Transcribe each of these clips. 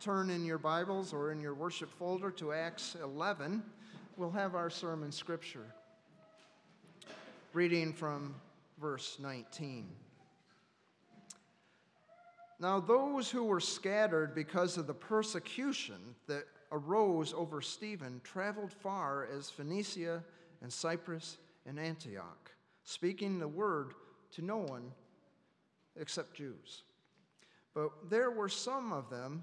Turn in your Bibles or in your worship folder to Acts 11. We'll have our sermon scripture. Reading from verse 19. Now, those who were scattered because of the persecution that arose over Stephen traveled far as Phoenicia and Cyprus and Antioch, speaking the word to no one except Jews. But there were some of them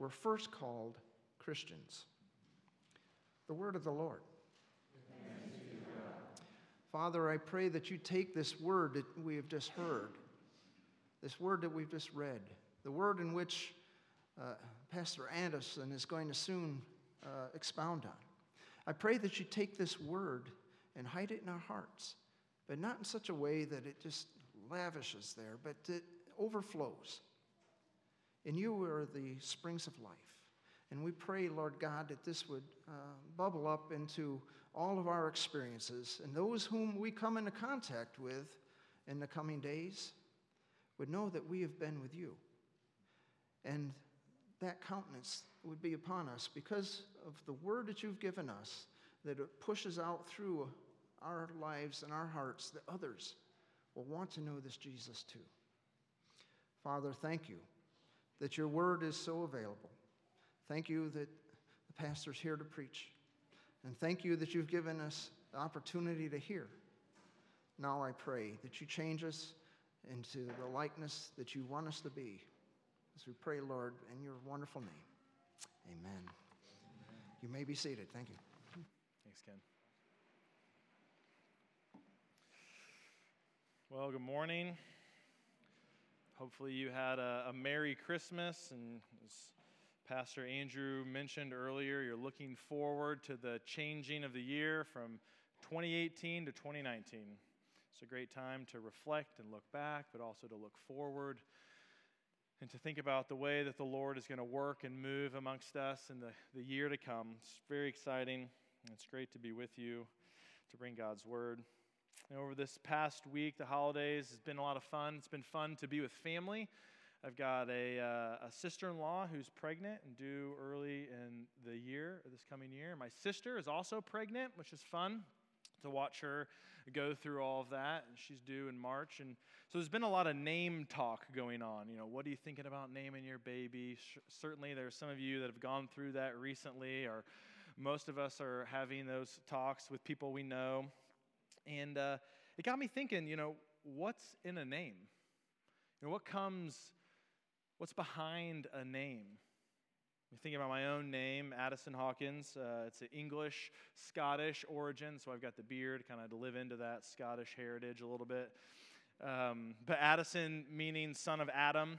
were first called Christians. The word of the Lord. Father, I pray that you take this word that we have just heard, this word that we've just read, the word in which uh, Pastor Anderson is going to soon uh, expound on. I pray that you take this word and hide it in our hearts, but not in such a way that it just lavishes there, but it overflows. And you are the springs of life. And we pray, Lord God, that this would uh, bubble up into all of our experiences and those whom we come into contact with in the coming days would know that we have been with you. And that countenance would be upon us because of the word that you've given us, that it pushes out through our lives and our hearts that others will want to know this Jesus too. Father, thank you that your word is so available. Thank you that the pastor's here to preach. And thank you that you've given us the opportunity to hear. Now I pray that you change us into the likeness that you want us to be. As we pray, Lord, in your wonderful name. Amen. Amen. You may be seated. Thank you. Thanks, Ken. Well, good morning. Hopefully, you had a, a Merry Christmas. And as Pastor Andrew mentioned earlier, you're looking forward to the changing of the year from 2018 to 2019. It's a great time to reflect and look back, but also to look forward and to think about the way that the Lord is going to work and move amongst us in the, the year to come. It's very exciting. It's great to be with you to bring God's word. And over this past week, the holidays has been a lot of fun. It's been fun to be with family. I've got a, uh, a sister in law who's pregnant and due early in the year, this coming year. My sister is also pregnant, which is fun to watch her go through all of that. And she's due in March. And so there's been a lot of name talk going on. You know, what are you thinking about naming your baby? certainly, there's some of you that have gone through that recently, or most of us are having those talks with people we know. And uh, it got me thinking, you know, what's in a name? You know, what comes, what's behind a name? I'm thinking about my own name, Addison Hawkins. Uh, it's an English, Scottish origin, so I've got the beard kind of to live into that Scottish heritage a little bit. Um, but Addison meaning son of Adam,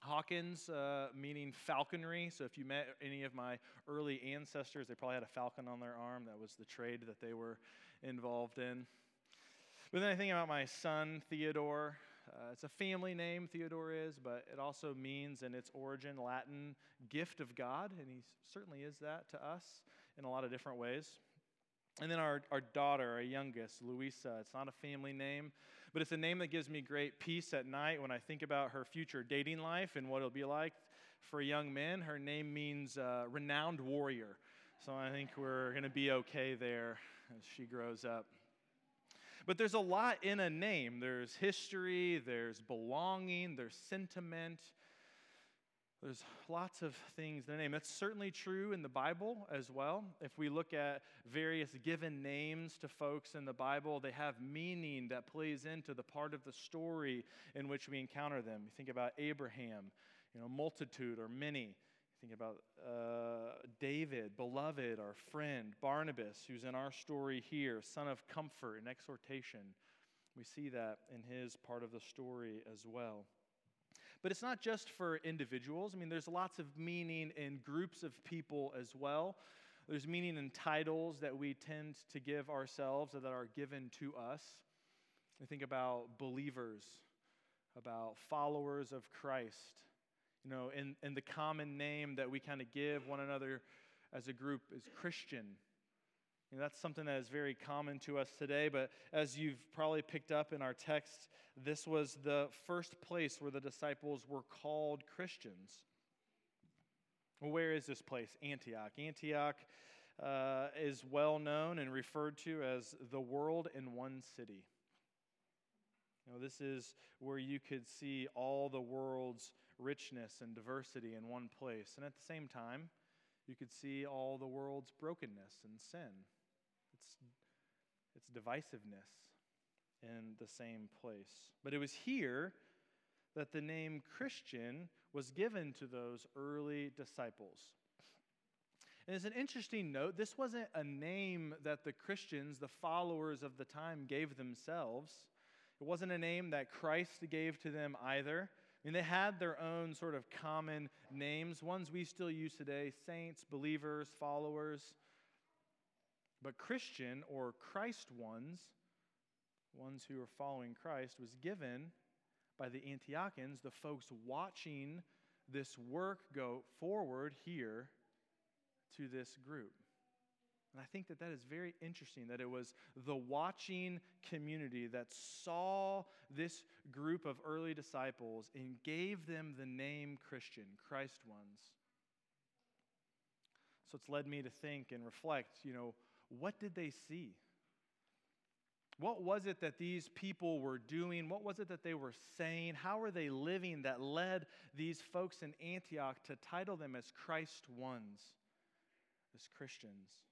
Hawkins uh, meaning falconry. So if you met any of my early ancestors, they probably had a falcon on their arm. That was the trade that they were involved in. But then I think about my son, Theodore. Uh, it's a family name, Theodore is, but it also means in its origin Latin gift of God, and he certainly is that to us in a lot of different ways. And then our, our daughter, our youngest, Louisa. It's not a family name, but it's a name that gives me great peace at night when I think about her future dating life and what it'll be like for young men. Her name means uh, renowned warrior. So I think we're going to be okay there as she grows up. But there's a lot in a name there's history, there's belonging, there's sentiment. There's lots of things in the name. That's certainly true in the Bible as well. If we look at various given names to folks in the Bible, they have meaning that plays into the part of the story in which we encounter them. You think about Abraham, you know, multitude or many. Think about uh, David, beloved, our friend, Barnabas, who's in our story here, son of comfort and exhortation. We see that in his part of the story as well. But it's not just for individuals. I mean, there's lots of meaning in groups of people as well. There's meaning in titles that we tend to give ourselves or that are given to us. We think about believers, about followers of Christ. You know, in, in the common name that we kind of give one another as a group is Christian. You know, that's something that is very common to us today, but as you've probably picked up in our text, this was the first place where the disciples were called Christians. Well, where is this place? Antioch. Antioch uh, is well known and referred to as the world in one city. Know, this is where you could see all the world's richness and diversity in one place. And at the same time, you could see all the world's brokenness and sin its divisiveness in the same place. But it was here that the name Christian was given to those early disciples. And as an interesting note, this wasn't a name that the Christians, the followers of the time, gave themselves. It wasn't a name that Christ gave to them either. I mean, they had their own sort of common names, ones we still use today saints, believers, followers. But Christian or Christ ones, ones who are following Christ, was given by the Antiochians, the folks watching this work go forward here to this group. And I think that that is very interesting that it was the watching community that saw this group of early disciples and gave them the name Christian, Christ ones. So it's led me to think and reflect, you know, what did they see? What was it that these people were doing? What was it that they were saying? How were they living that led these folks in Antioch to title them as Christ ones, as Christians?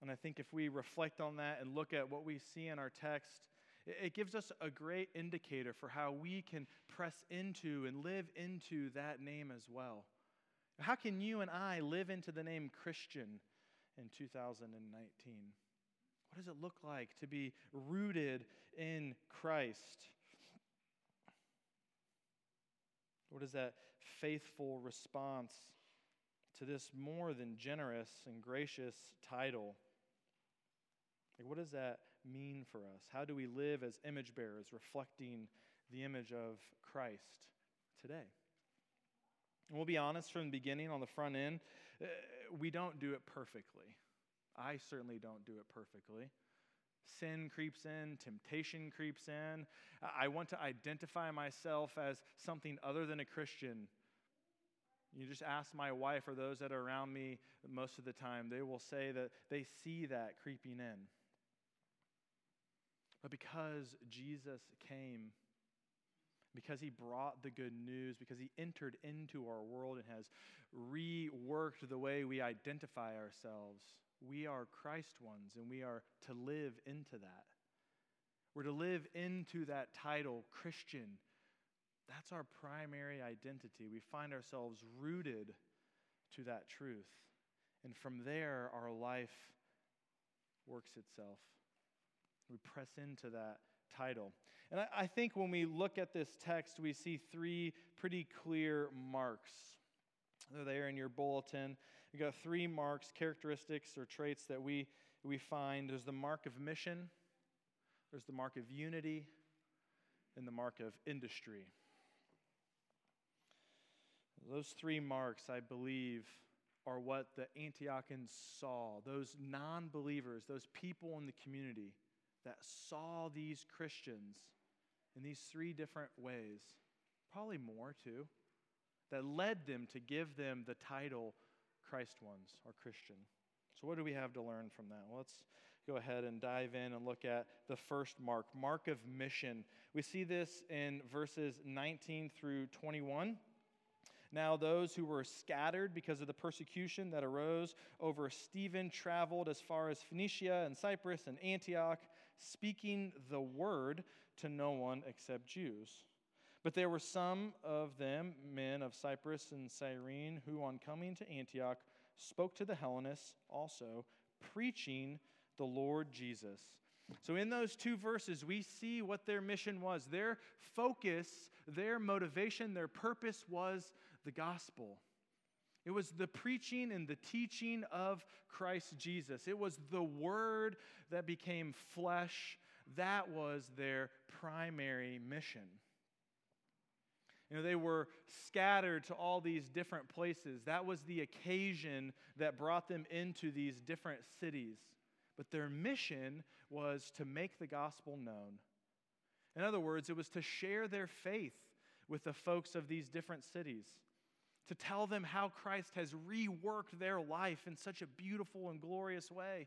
And I think if we reflect on that and look at what we see in our text, it gives us a great indicator for how we can press into and live into that name as well. How can you and I live into the name Christian in 2019? What does it look like to be rooted in Christ? What is that faithful response to this more than generous and gracious title? Like, what does that mean for us? How do we live as image bearers, reflecting the image of Christ today? And we'll be honest from the beginning on the front end, uh, we don't do it perfectly. I certainly don't do it perfectly. Sin creeps in, temptation creeps in. I want to identify myself as something other than a Christian. You just ask my wife or those that are around me most of the time, they will say that they see that creeping in. But because Jesus came, because he brought the good news, because he entered into our world and has reworked the way we identify ourselves. We are Christ ones, and we are to live into that. We're to live into that title, Christian. That's our primary identity. We find ourselves rooted to that truth. And from there, our life works itself. We press into that title. And I, I think when we look at this text, we see three pretty clear marks. They're there in your bulletin. You got three marks, characteristics or traits that we, we find. There's the mark of mission, there's the mark of unity, and the mark of industry. Those three marks, I believe, are what the Antiochans saw. Those non believers, those people in the community that saw these Christians in these three different ways, probably more too, that led them to give them the title Christ ones or Christian. So, what do we have to learn from that? Well, let's go ahead and dive in and look at the first mark, mark of mission. We see this in verses 19 through 21. Now, those who were scattered because of the persecution that arose over Stephen traveled as far as Phoenicia and Cyprus and Antioch, speaking the word to no one except Jews. But there were some of them, men of Cyprus and Cyrene, who on coming to Antioch spoke to the Hellenists also, preaching the Lord Jesus. So, in those two verses, we see what their mission was. Their focus, their motivation, their purpose was the gospel. It was the preaching and the teaching of Christ Jesus. It was the word that became flesh. That was their primary mission. You know, they were scattered to all these different places. That was the occasion that brought them into these different cities. But their mission was to make the gospel known. In other words, it was to share their faith with the folks of these different cities, to tell them how Christ has reworked their life in such a beautiful and glorious way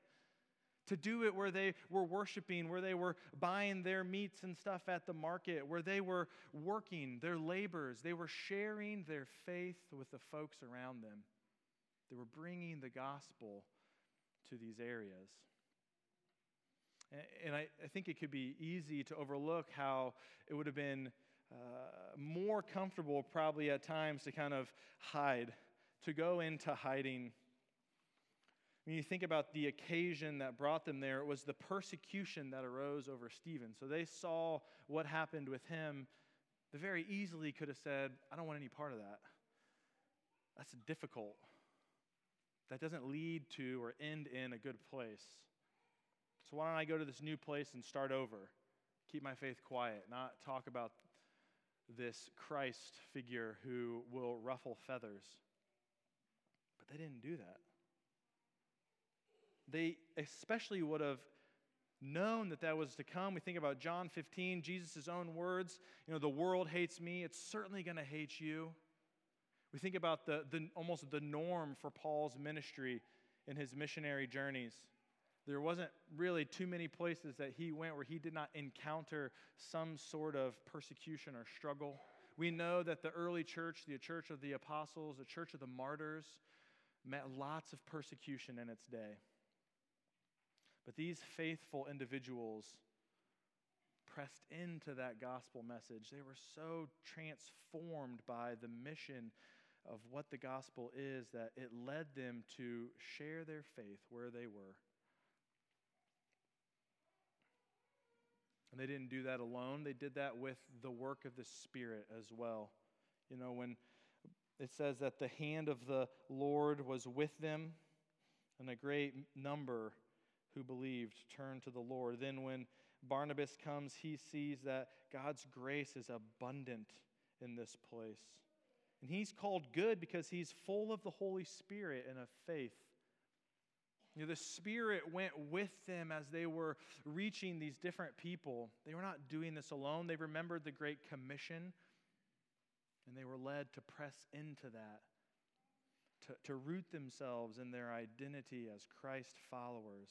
to do it where they were worshiping, where they were buying their meats and stuff at the market, where they were working their labors. They were sharing their faith with the folks around them. They were bringing the gospel to these areas. And I, I think it could be easy to overlook how it would have been uh, more comfortable, probably at times, to kind of hide, to go into hiding when you think about the occasion that brought them there, it was the persecution that arose over Stephen. So they saw what happened with him. They very easily could have said, I don't want any part of that. That's difficult. That doesn't lead to or end in a good place. So why don't I go to this new place and start over? Keep my faith quiet, not talk about this Christ figure who will ruffle feathers. But they didn't do that they especially would have known that that was to come. We think about John 15, Jesus' own words. You know, the world hates me, it's certainly going to hate you. We think about the, the, almost the norm for Paul's ministry in his missionary journeys. There wasn't really too many places that he went where he did not encounter some sort of persecution or struggle. We know that the early church, the church of the apostles, the church of the martyrs, met lots of persecution in its day. But these faithful individuals pressed into that gospel message. They were so transformed by the mission of what the gospel is that it led them to share their faith where they were. And they didn't do that alone, they did that with the work of the Spirit as well. You know, when it says that the hand of the Lord was with them, and a great number who believed turned to the Lord. Then, when Barnabas comes, he sees that God's grace is abundant in this place. And he's called good because he's full of the Holy Spirit and of faith. You know, the Spirit went with them as they were reaching these different people. They were not doing this alone. They remembered the Great Commission, and they were led to press into that, to, to root themselves in their identity as Christ followers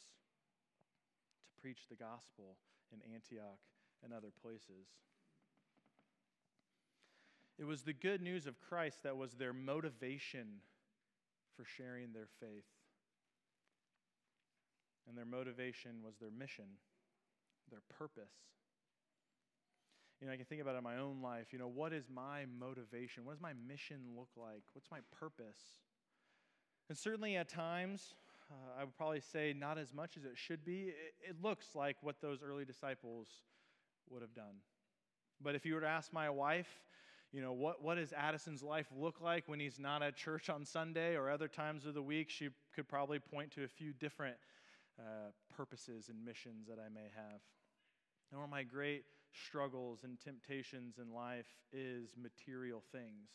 to preach the gospel in Antioch and other places. It was the good news of Christ that was their motivation for sharing their faith. And their motivation was their mission, their purpose. You know, I can think about it in my own life. You know, what is my motivation? What does my mission look like? What's my purpose? And certainly at times, uh, I would probably say not as much as it should be. It, it looks like what those early disciples would have done. But if you were to ask my wife, you know, what, what does Addison's life look like when he's not at church on Sunday or other times of the week? She could probably point to a few different uh, purposes and missions that I may have. And one of my great struggles and temptations in life is material things.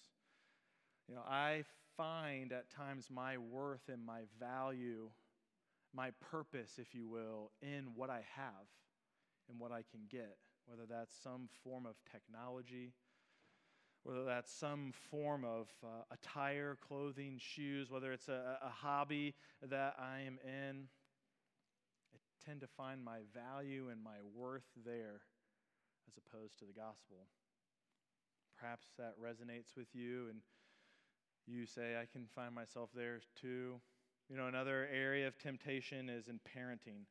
You know, I find at times my worth and my value, my purpose, if you will, in what I have and what I can get, whether that's some form of technology, whether that's some form of uh, attire, clothing, shoes, whether it's a, a hobby that I am in. Tend to find my value and my worth there as opposed to the gospel. Perhaps that resonates with you and you say, I can find myself there too. You know, another area of temptation is in parenting.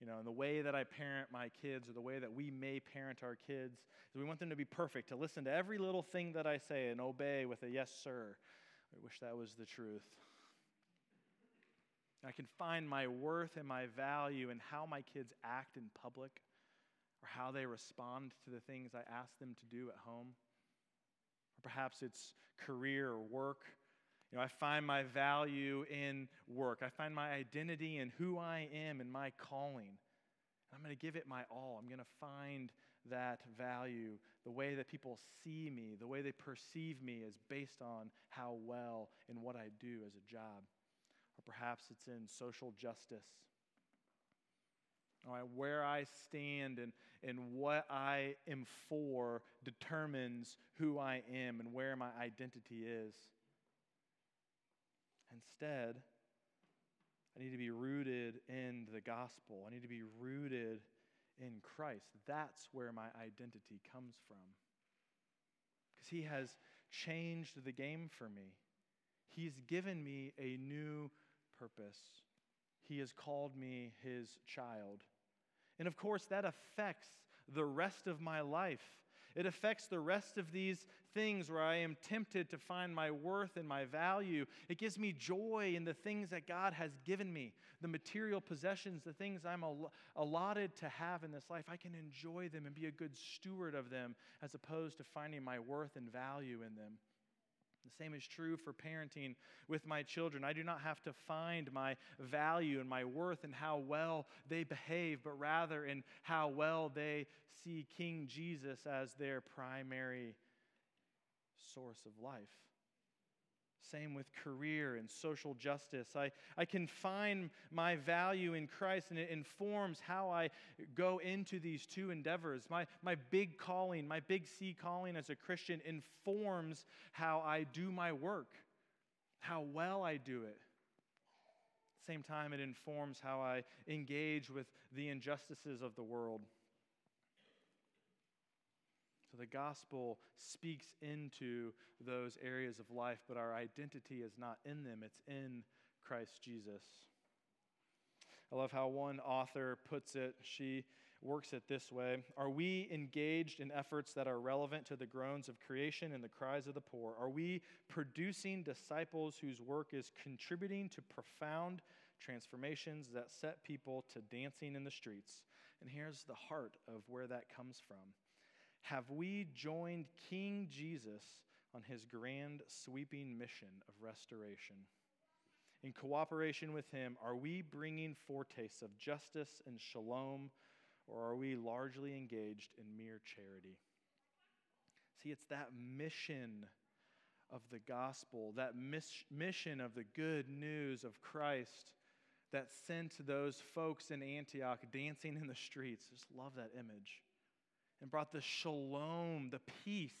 You know, and the way that I parent my kids, or the way that we may parent our kids, is we want them to be perfect, to listen to every little thing that I say and obey with a yes, sir. I wish that was the truth. I can find my worth and my value in how my kids act in public or how they respond to the things I ask them to do at home. Or perhaps it's career or work. You know, I find my value in work. I find my identity in who I am and my calling. I'm going to give it my all. I'm going to find that value. The way that people see me, the way they perceive me is based on how well and what I do as a job. Or perhaps it's in social justice. All right, where I stand and, and what I am for determines who I am and where my identity is. Instead, I need to be rooted in the gospel. I need to be rooted in Christ. That's where my identity comes from. Because He has changed the game for me, He's given me a new He has called me His child. And of course, that affects the rest of my life. It affects the rest of these things where I am tempted to find my worth and my value. It gives me joy in the things that God has given me, the material possessions, the things I'm allotted to have in this life. I can enjoy them and be a good steward of them as opposed to finding my worth and value in them. The same is true for parenting with my children. I do not have to find my value and my worth in how well they behave, but rather in how well they see King Jesus as their primary source of life. Same with career and social justice. I, I can find my value in Christ, and it informs how I go into these two endeavors. My, my big calling, my big C calling as a Christian, informs how I do my work, how well I do it. Same time, it informs how I engage with the injustices of the world. So the gospel speaks into those areas of life, but our identity is not in them, it's in Christ Jesus. I love how one author puts it. She works it this way Are we engaged in efforts that are relevant to the groans of creation and the cries of the poor? Are we producing disciples whose work is contributing to profound transformations that set people to dancing in the streets? And here's the heart of where that comes from have we joined King Jesus on his grand sweeping mission of restoration? In cooperation with him, are we bringing foretastes of justice and shalom, or are we largely engaged in mere charity? See, it's that mission of the gospel, that mis- mission of the good news of Christ that sent those folks in Antioch dancing in the streets. Just love that image and brought the shalom, the peace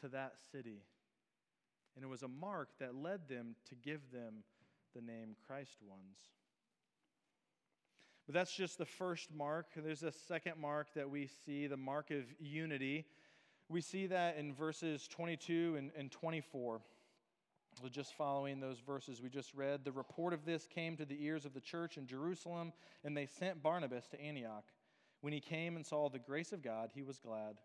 to that city. And it was a mark that led them to give them the name Christ ones. But that's just the first mark. There's a second mark that we see, the mark of unity. We see that in verses 22 and, and 24. So just following those verses we just read, the report of this came to the ears of the church in Jerusalem, and they sent Barnabas to Antioch. When he came and saw the grace of God, he was glad,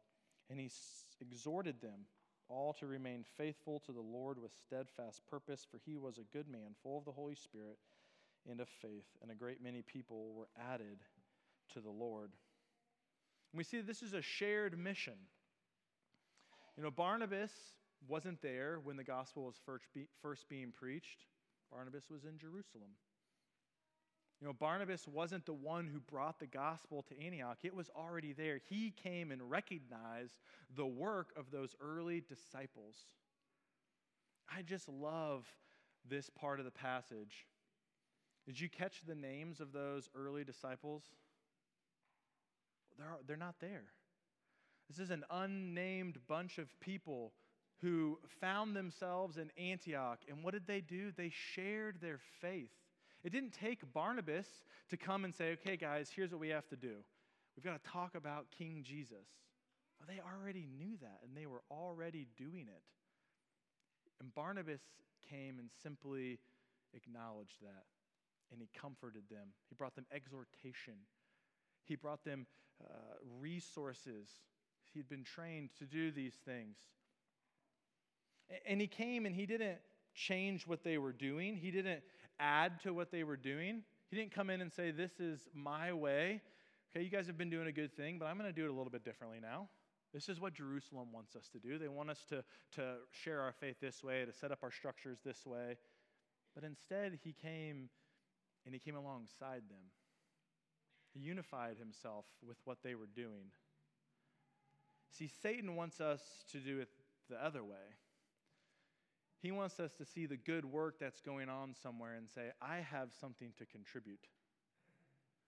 and he exhorted them all to remain faithful to the Lord with steadfast purpose, for he was a good man, full of the Holy Spirit and of faith, and a great many people were added to the Lord. And we see this is a shared mission. You know, Barnabas wasn't there when the gospel was first, be, first being preached, Barnabas was in Jerusalem. You know, Barnabas wasn't the one who brought the gospel to Antioch, it was already there. He came and recognized the work of those early disciples. I just love this part of the passage. Did you catch the names of those early disciples? They're, they're not there. This is an unnamed bunch of people who found themselves in Antioch. And what did they do? They shared their faith It didn't take Barnabas to come and say, okay, guys, here's what we have to do. We've got to talk about King Jesus. They already knew that, and they were already doing it. And Barnabas came and simply acknowledged that, and he comforted them. He brought them exhortation, he brought them uh, resources. He'd been trained to do these things. And he came and he didn't change what they were doing, he didn't add to what they were doing. He didn't come in and say, This is my way. Okay, you guys have been doing a good thing, but I'm going to do it a little bit differently now. This is what Jerusalem wants us to do. They want us to, to share our faith this way, to set up our structures this way. But instead, he came and he came alongside them. He unified himself with what they were doing. See, Satan wants us to do it the other way. He wants us to see the good work that's going on somewhere and say, I have something to contribute.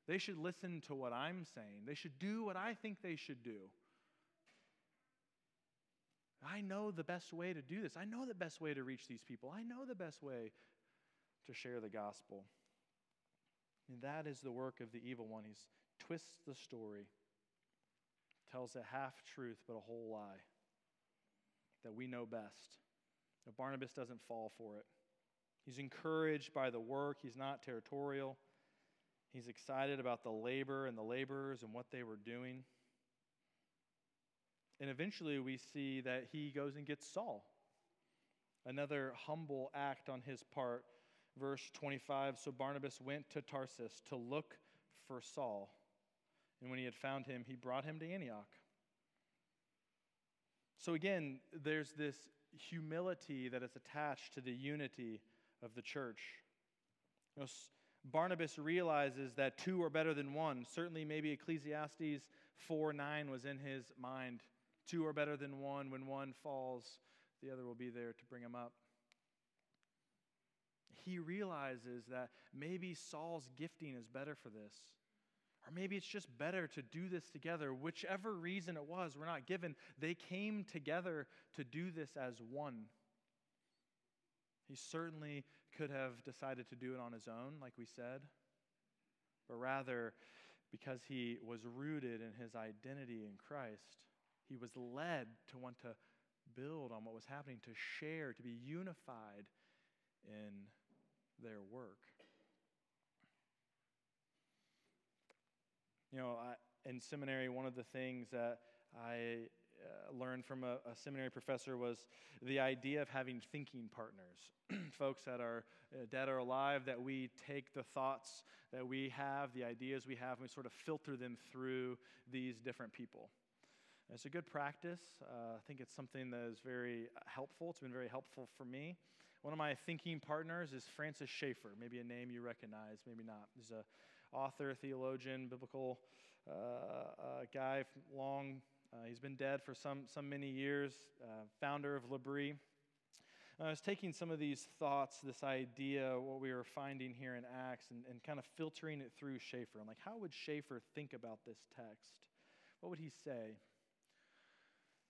They should listen to what I'm saying. They should do what I think they should do. I know the best way to do this. I know the best way to reach these people. I know the best way to share the gospel. And that is the work of the evil one. He twists the story, tells a half truth but a whole lie that we know best. But Barnabas doesn't fall for it. He's encouraged by the work, he's not territorial. He's excited about the labor and the laborers and what they were doing. And eventually we see that he goes and gets Saul. Another humble act on his part. Verse 25 So Barnabas went to Tarsus to look for Saul. And when he had found him, he brought him to Antioch. So again, there's this humility that is attached to the unity of the church. You know, Barnabas realizes that two are better than one. Certainly, maybe Ecclesiastes 4 9 was in his mind. Two are better than one. When one falls, the other will be there to bring him up. He realizes that maybe Saul's gifting is better for this. Or maybe it's just better to do this together. Whichever reason it was, we're not given. They came together to do this as one. He certainly could have decided to do it on his own, like we said, but rather because he was rooted in his identity in Christ, he was led to want to build on what was happening, to share, to be unified in their work. You know, I, in seminary, one of the things that I uh, learned from a, a, seminary professor was the idea of having thinking partners, folks that are uh, dead or alive, that we take the thoughts that we have, the ideas we have, and we sort of filter them through these different people. It's a good practice. Uh, I think it's something that is very helpful. It's been very helpful for me. One of my thinking partners is Francis Schaeffer, maybe a name you recognize, maybe not. He's a author, theologian, biblical uh, uh, guy, long. Uh, he's been dead for some, some many years, uh, founder of L'Abri. I was taking some of these thoughts, this idea, what we were finding here in Acts, and, and kind of filtering it through Schaeffer. I'm like, how would Schaeffer think about this text? What would he say?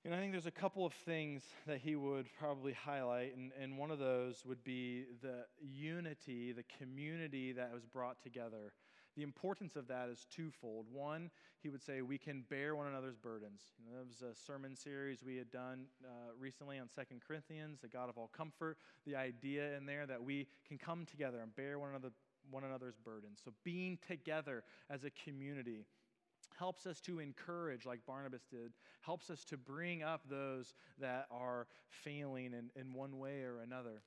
And I think there's a couple of things that he would probably highlight, and, and one of those would be the unity, the community that was brought together the importance of that is twofold. One, he would say we can bear one another's burdens. You know, that was a sermon series we had done uh, recently on Second Corinthians, the God of all comfort. The idea in there that we can come together and bear one another one another's burdens. So being together as a community helps us to encourage, like Barnabas did, helps us to bring up those that are failing in, in one way or another.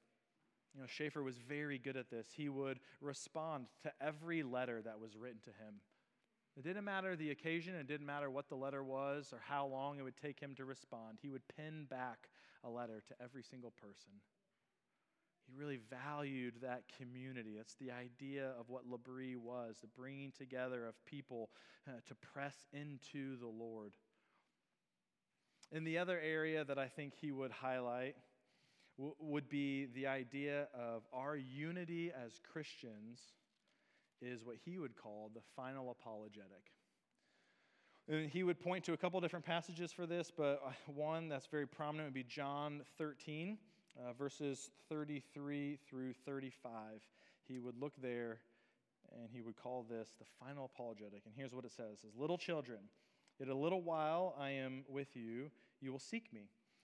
You know, Schaeffer was very good at this. He would respond to every letter that was written to him. It didn't matter the occasion, it didn't matter what the letter was or how long it would take him to respond. He would pin back a letter to every single person. He really valued that community. It's the idea of what L'Abri was the bringing together of people uh, to press into the Lord. In the other area that I think he would highlight would be the idea of our unity as Christians is what he would call the final apologetic. And he would point to a couple different passages for this, but uh, one that's very prominent would be John 13, uh, verses 33 through 35. he would look there and he would call this the final apologetic. And here's what it says: says, Little children, yet a little while I am with you, you will seek me.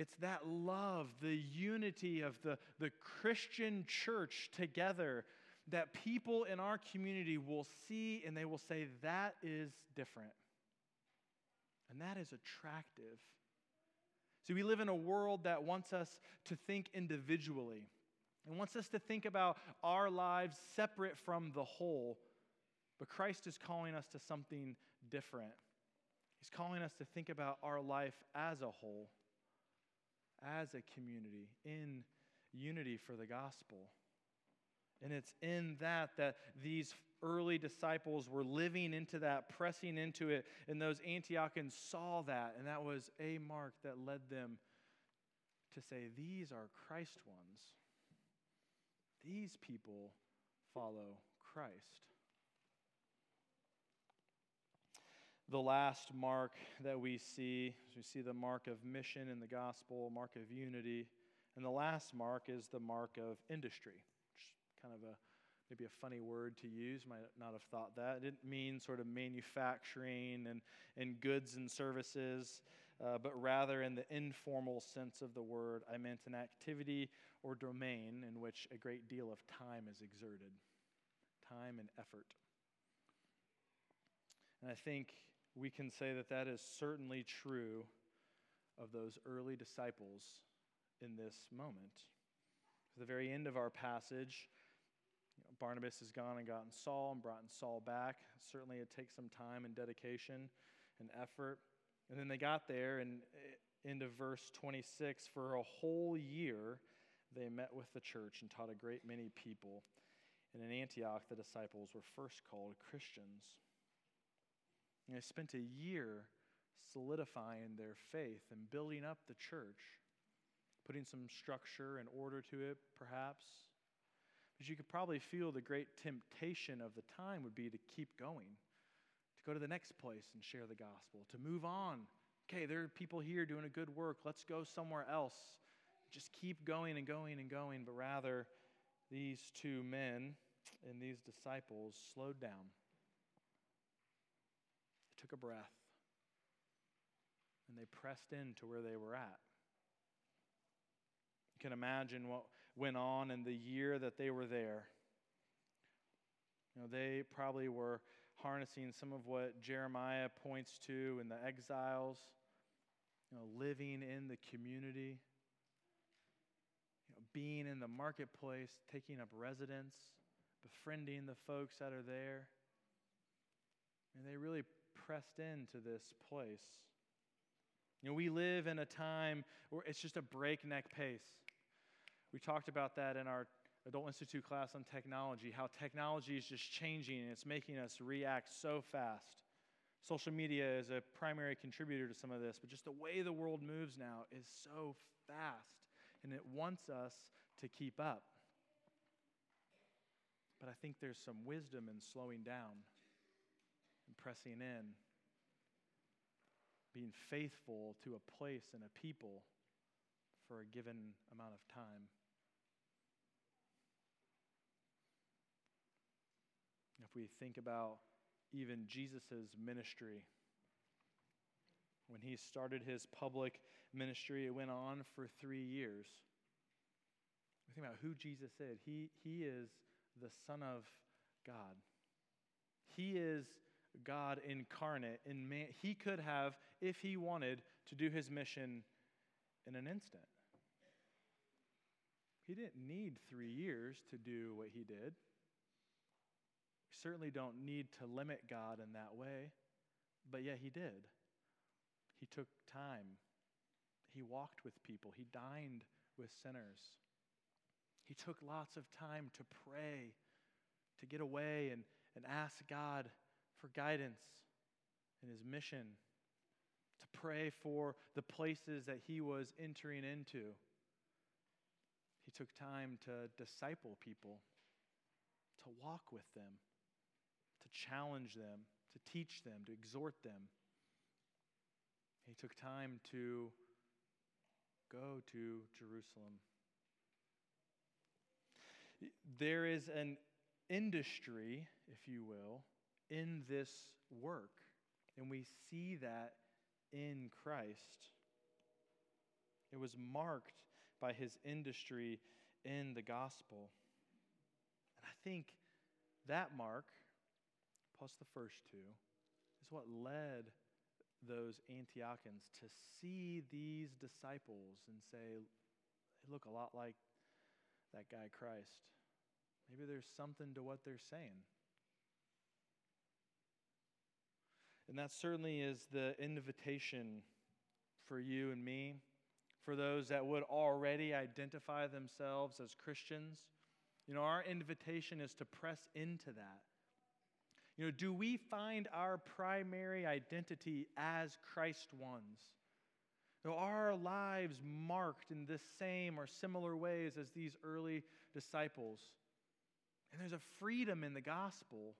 It's that love, the unity of the, the Christian church together that people in our community will see and they will say, that is different. And that is attractive. See, we live in a world that wants us to think individually and wants us to think about our lives separate from the whole. But Christ is calling us to something different. He's calling us to think about our life as a whole as a community in unity for the gospel. And it's in that that these early disciples were living into that, pressing into it, and those Antiochans saw that, and that was a mark that led them to say, These are Christ ones. These people follow Christ. The last mark that we see we see the mark of mission in the gospel, mark of unity, and the last mark is the mark of industry, which is kind of a maybe a funny word to use. Might not have thought that. It didn't mean sort of manufacturing and, and goods and services, uh, but rather in the informal sense of the word, I meant an activity or domain in which a great deal of time is exerted, time and effort. And I think we can say that that is certainly true of those early disciples in this moment. At the very end of our passage, you know, Barnabas has gone and gotten Saul and brought Saul back. Certainly, it takes some time and dedication and effort. And then they got there, and eh, into verse 26, for a whole year they met with the church and taught a great many people. And in Antioch, the disciples were first called Christians. They spent a year solidifying their faith and building up the church, putting some structure and order to it, perhaps. But you could probably feel the great temptation of the time would be to keep going, to go to the next place and share the gospel, to move on. Okay, there are people here doing a good work. Let's go somewhere else. Just keep going and going and going. But rather, these two men and these disciples slowed down took a breath, and they pressed into where they were at. You can imagine what went on in the year that they were there. You know, they probably were harnessing some of what Jeremiah points to in the exiles, you know, living in the community, you know, being in the marketplace, taking up residence, befriending the folks that are there. And they really pressed into this place. You know, we live in a time where it's just a breakneck pace. We talked about that in our Adult Institute class on technology, how technology is just changing and it's making us react so fast. Social media is a primary contributor to some of this, but just the way the world moves now is so fast and it wants us to keep up. But I think there's some wisdom in slowing down and pressing in, being faithful to a place and a people for a given amount of time. If we think about even Jesus' ministry, when he started his public ministry, it went on for three years. We think about who Jesus is. He, he is the Son of God. He is God incarnate in man. He could have, if he wanted, to do his mission in an instant. He didn't need three years to do what he did. We certainly don't need to limit God in that way, but yet he did. He took time. He walked with people. He dined with sinners. He took lots of time to pray, to get away and, and ask God for guidance in his mission, to pray for the places that he was entering into. He took time to disciple people, to walk with them, to challenge them, to teach them, to exhort them. He took time to go to Jerusalem. There is an industry, if you will, in this work, and we see that in Christ. It was marked by his industry in the gospel. And I think that mark, plus the first two, is what led those Antiochans to see these disciples and say, they look a lot like that guy Christ. Maybe there's something to what they're saying. And that certainly is the invitation for you and me, for those that would already identify themselves as Christians. You know, our invitation is to press into that. You know, do we find our primary identity as Christ ones? You know, are our lives marked in the same or similar ways as these early disciples? And there's a freedom in the gospel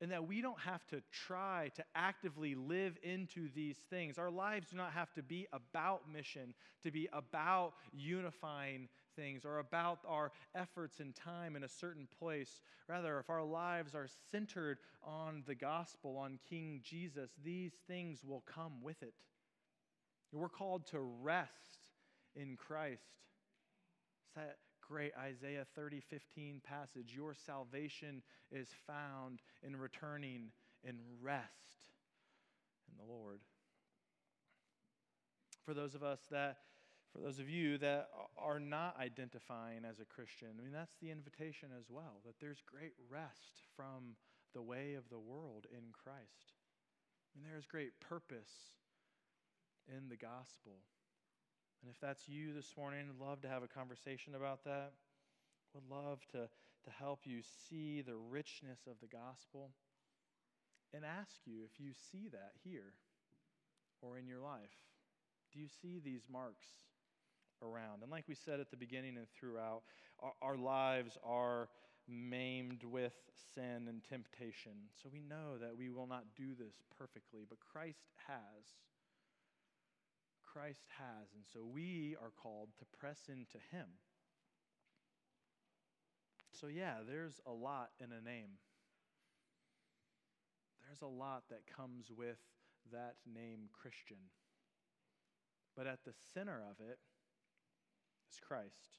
and that we don't have to try to actively live into these things. Our lives do not have to be about mission, to be about unifying things, or about our efforts and time in a certain place. Rather, if our lives are centered on the gospel, on King Jesus, these things will come with it. We're called to rest in Christ. Great Isaiah 30, 15 passage. Your salvation is found in returning in rest in the Lord. For those of us that, for those of you that are not identifying as a Christian, I mean, that's the invitation as well, that there's great rest from the way of the world in Christ. And there is great purpose in the gospel. And if that's you this morning, I'd love to have a conversation about that. Would love to, to help you see the richness of the gospel and ask you if you see that here or in your life. Do you see these marks around? And like we said at the beginning and throughout, our, our lives are maimed with sin and temptation. So we know that we will not do this perfectly, but Christ has. Christ has. And so we are called to press into Him. So, yeah, there's a lot in a name. There's a lot that comes with that name Christian. But at the center of it is Christ.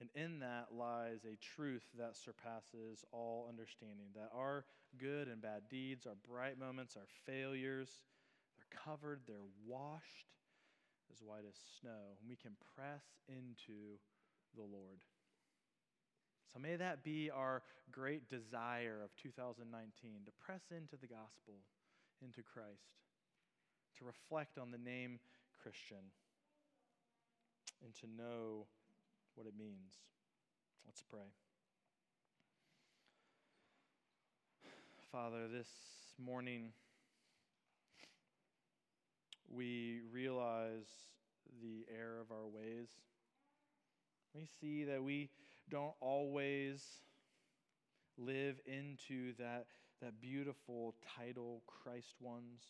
And in that lies a truth that surpasses all understanding that our good and bad deeds, our bright moments, our failures, covered, they're washed as white as snow, and we can press into the Lord. So may that be our great desire of 2019 to press into the gospel, into Christ, to reflect on the name Christian, and to know what it means. Let's pray. Father, this morning, we realize the error of our ways. We see that we don't always live into that, that beautiful title, Christ ones.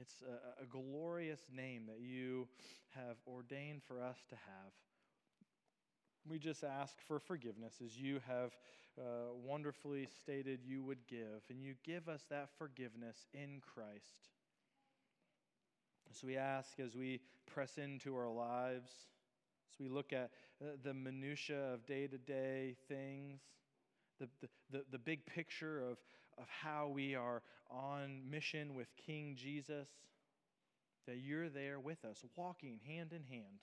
It's a, a glorious name that you have ordained for us to have. We just ask for forgiveness as you have uh, wonderfully stated you would give, and you give us that forgiveness in Christ. So we ask as we press into our lives, as we look at uh, the minutiae of day to day things, the, the, the, the big picture of, of how we are on mission with King Jesus, that you're there with us, walking hand in hand.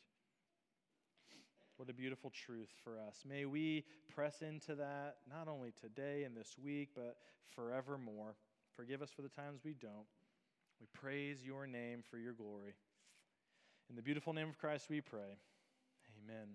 What a beautiful truth for us. May we press into that not only today and this week, but forevermore. Forgive us for the times we don't. We praise your name for your glory. In the beautiful name of Christ we pray. Amen.